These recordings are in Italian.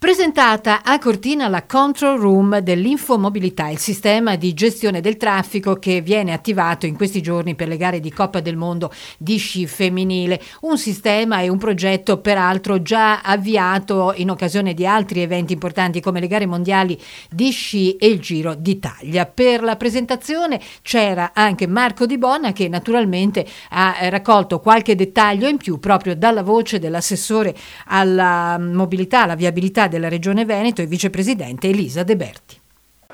Presentata a Cortina la Control Room dell'Infomobilità, il sistema di gestione del traffico che viene attivato in questi giorni per le gare di Coppa del Mondo di sci femminile. Un sistema e un progetto peraltro già avviato in occasione di altri eventi importanti come le gare mondiali di sci e il Giro d'Italia. Per la presentazione c'era anche Marco Di Bona che naturalmente ha raccolto qualche dettaglio in più proprio dalla voce dell'assessore alla mobilità, alla viabilità della Regione Veneto e vicepresidente Elisa De Berti.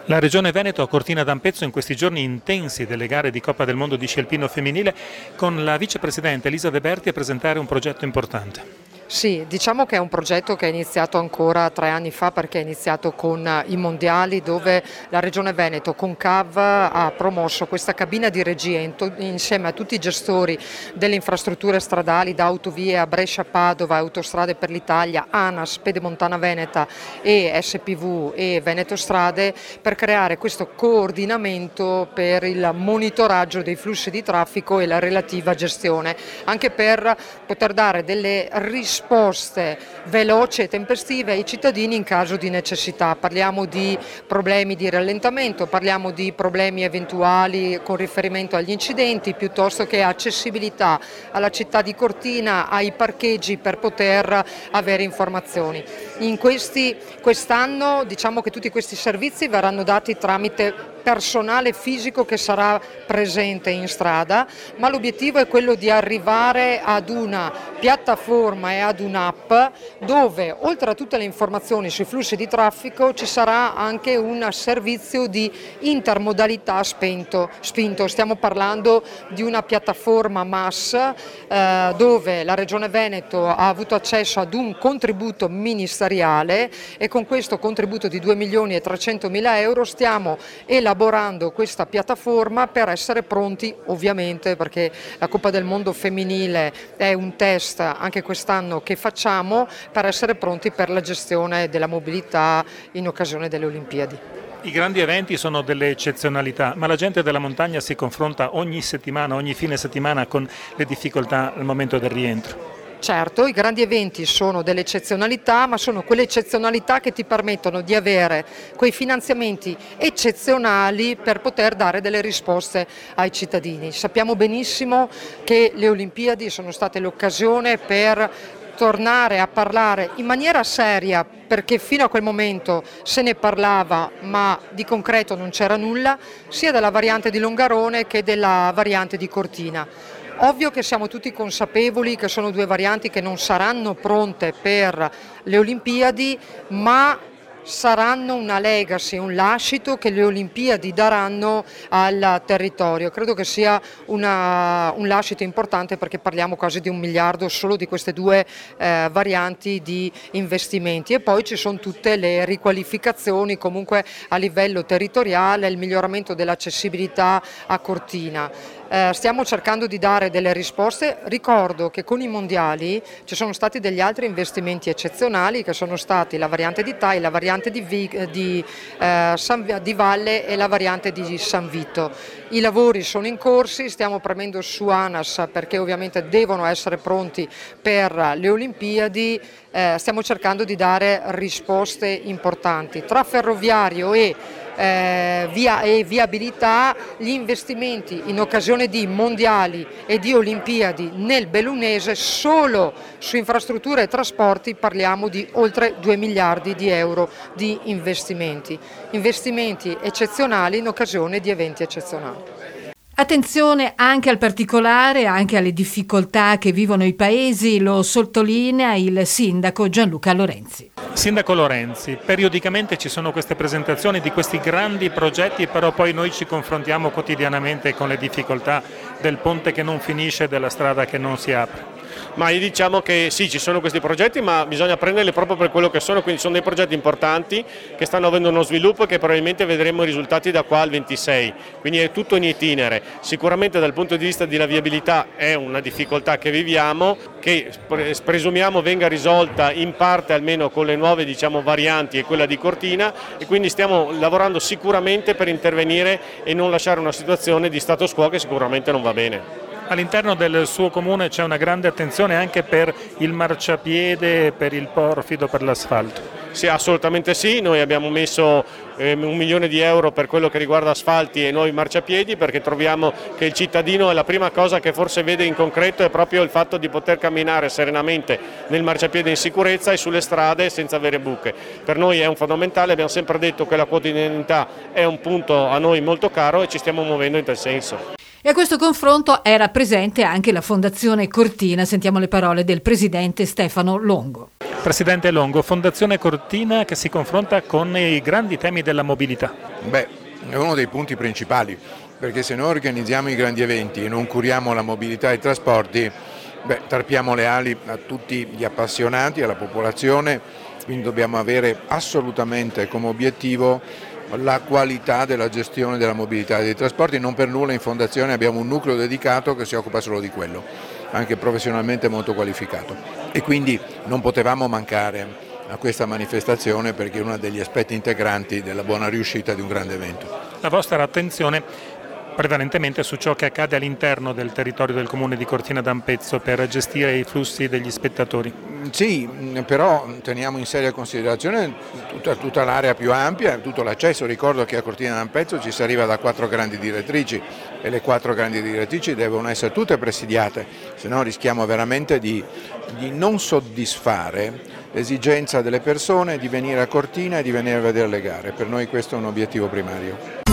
La Regione Veneto a Cortina d'Ampezzo in questi giorni intensi delle gare di Coppa del Mondo di sci alpino femminile con la vicepresidente Elisa De Berti a presentare un progetto importante. Sì, diciamo che è un progetto che è iniziato ancora tre anni fa perché è iniziato con eh, i mondiali dove la Regione Veneto con CAV ha promosso questa cabina di regia insieme a tutti i gestori delle infrastrutture stradali da autovie a Brescia, Padova, Autostrade per l'Italia, ANAS, Pedemontana Veneta e SPV e Veneto Strade per creare questo coordinamento per il monitoraggio dei flussi di traffico e la relativa gestione, anche per poter dare delle risposte risposte veloci e tempestive ai cittadini in caso di necessità. Parliamo di problemi di rallentamento, parliamo di problemi eventuali con riferimento agli incidenti, piuttosto che accessibilità alla città di Cortina, ai parcheggi per poter avere informazioni. In questi, quest'anno diciamo che tutti questi servizi verranno dati tramite personale fisico che sarà presente in strada, ma l'obiettivo è quello di arrivare ad una piattaforma e ad un'app dove oltre a tutte le informazioni sui flussi di traffico ci sarà anche un servizio di intermodalità spento, spinto. Stiamo parlando di una piattaforma MAS eh, dove la Regione Veneto ha avuto accesso ad un contributo ministeriale e con questo contributo di 2 milioni e 300 mila euro stiamo elaborando questa piattaforma per essere pronti ovviamente perché la Coppa del Mondo femminile è un test anche quest'anno che facciamo per essere pronti per la gestione della mobilità in occasione delle Olimpiadi. I grandi eventi sono delle eccezionalità, ma la gente della montagna si confronta ogni settimana, ogni fine settimana con le difficoltà al momento del rientro. Certo, i grandi eventi sono delle eccezionalità, ma sono quelle eccezionalità che ti permettono di avere quei finanziamenti eccezionali per poter dare delle risposte ai cittadini. Sappiamo benissimo che le Olimpiadi sono state l'occasione per tornare a parlare in maniera seria perché fino a quel momento se ne parlava ma di concreto non c'era nulla sia della variante di Longarone che della variante di Cortina. Ovvio che siamo tutti consapevoli che sono due varianti che non saranno pronte per le Olimpiadi, ma saranno una legacy, un lascito che le Olimpiadi daranno al territorio. Credo che sia una, un lascito importante perché parliamo quasi di un miliardo solo di queste due eh, varianti di investimenti e poi ci sono tutte le riqualificazioni comunque a livello territoriale, il miglioramento dell'accessibilità a Cortina. Eh, stiamo cercando di dare delle risposte. Ricordo che con i mondiali ci sono stati degli altri investimenti eccezionali che sono stati la variante di Tai, la variante di, Vi, di, eh, San, di Valle e la variante di San Vito. I lavori sono in corsi, stiamo premendo su ANAS perché ovviamente devono essere pronti per le Olimpiadi, eh, stiamo cercando di dare risposte importanti. Tra ferroviario e eh, via e viabilità gli investimenti in occasione di mondiali e di Olimpiadi nel Bellunese solo su infrastrutture e trasporti parliamo di oltre 2 miliardi di euro di investimenti, investimenti eccezionali in occasione di eventi eccezionali. Attenzione anche al particolare, anche alle difficoltà che vivono i paesi, lo sottolinea il sindaco Gianluca Lorenzi. Sindaco Lorenzi, periodicamente ci sono queste presentazioni di questi grandi progetti, però poi noi ci confrontiamo quotidianamente con le difficoltà del ponte che non finisce e della strada che non si apre. Ma diciamo che sì, ci sono questi progetti, ma bisogna prenderli proprio per quello che sono, quindi sono dei progetti importanti che stanno avendo uno sviluppo e che probabilmente vedremo i risultati da qua al 26, quindi è tutto in itinere. Sicuramente dal punto di vista della viabilità è una difficoltà che viviamo, che presumiamo venga risolta in parte almeno con le nuove diciamo, varianti e quella di Cortina e quindi stiamo lavorando sicuramente per intervenire e non lasciare una situazione di status quo che sicuramente non va bene. All'interno del suo comune c'è una grande attenzione anche per il marciapiede per il porfido, per l'asfalto. Sì, assolutamente sì, noi abbiamo messo eh, un milione di euro per quello che riguarda asfalti e nuovi marciapiedi perché troviamo che il cittadino è la prima cosa che forse vede in concreto è proprio il fatto di poter camminare serenamente nel marciapiede in sicurezza e sulle strade senza avere buche. Per noi è un fondamentale, abbiamo sempre detto che la quotidianità è un punto a noi molto caro e ci stiamo muovendo in tal senso. E a questo confronto era presente anche la Fondazione Cortina. Sentiamo le parole del presidente Stefano Longo. Presidente Longo, Fondazione Cortina che si confronta con i grandi temi della mobilità. Beh, è uno dei punti principali, perché se noi organizziamo i grandi eventi e non curiamo la mobilità e i trasporti, beh, tarpiamo le ali a tutti gli appassionati, alla popolazione, quindi dobbiamo avere assolutamente come obiettivo la qualità della gestione della mobilità e dei trasporti, non per nulla in Fondazione abbiamo un nucleo dedicato che si occupa solo di quello, anche professionalmente molto qualificato e quindi non potevamo mancare a questa manifestazione perché è uno degli aspetti integranti della buona riuscita di un grande evento. La vostra attenzione prevalentemente su ciò che accade all'interno del territorio del comune di Cortina d'Ampezzo per gestire i flussi degli spettatori. Sì, però teniamo in seria considerazione tutta, tutta l'area più ampia, tutto l'accesso. Ricordo che a Cortina d'Ampezzo ci si arriva da quattro grandi direttrici e le quattro grandi direttrici devono essere tutte presidiate, se no rischiamo veramente di, di non soddisfare l'esigenza delle persone di venire a Cortina e di venire a vedere le gare. Per noi questo è un obiettivo primario.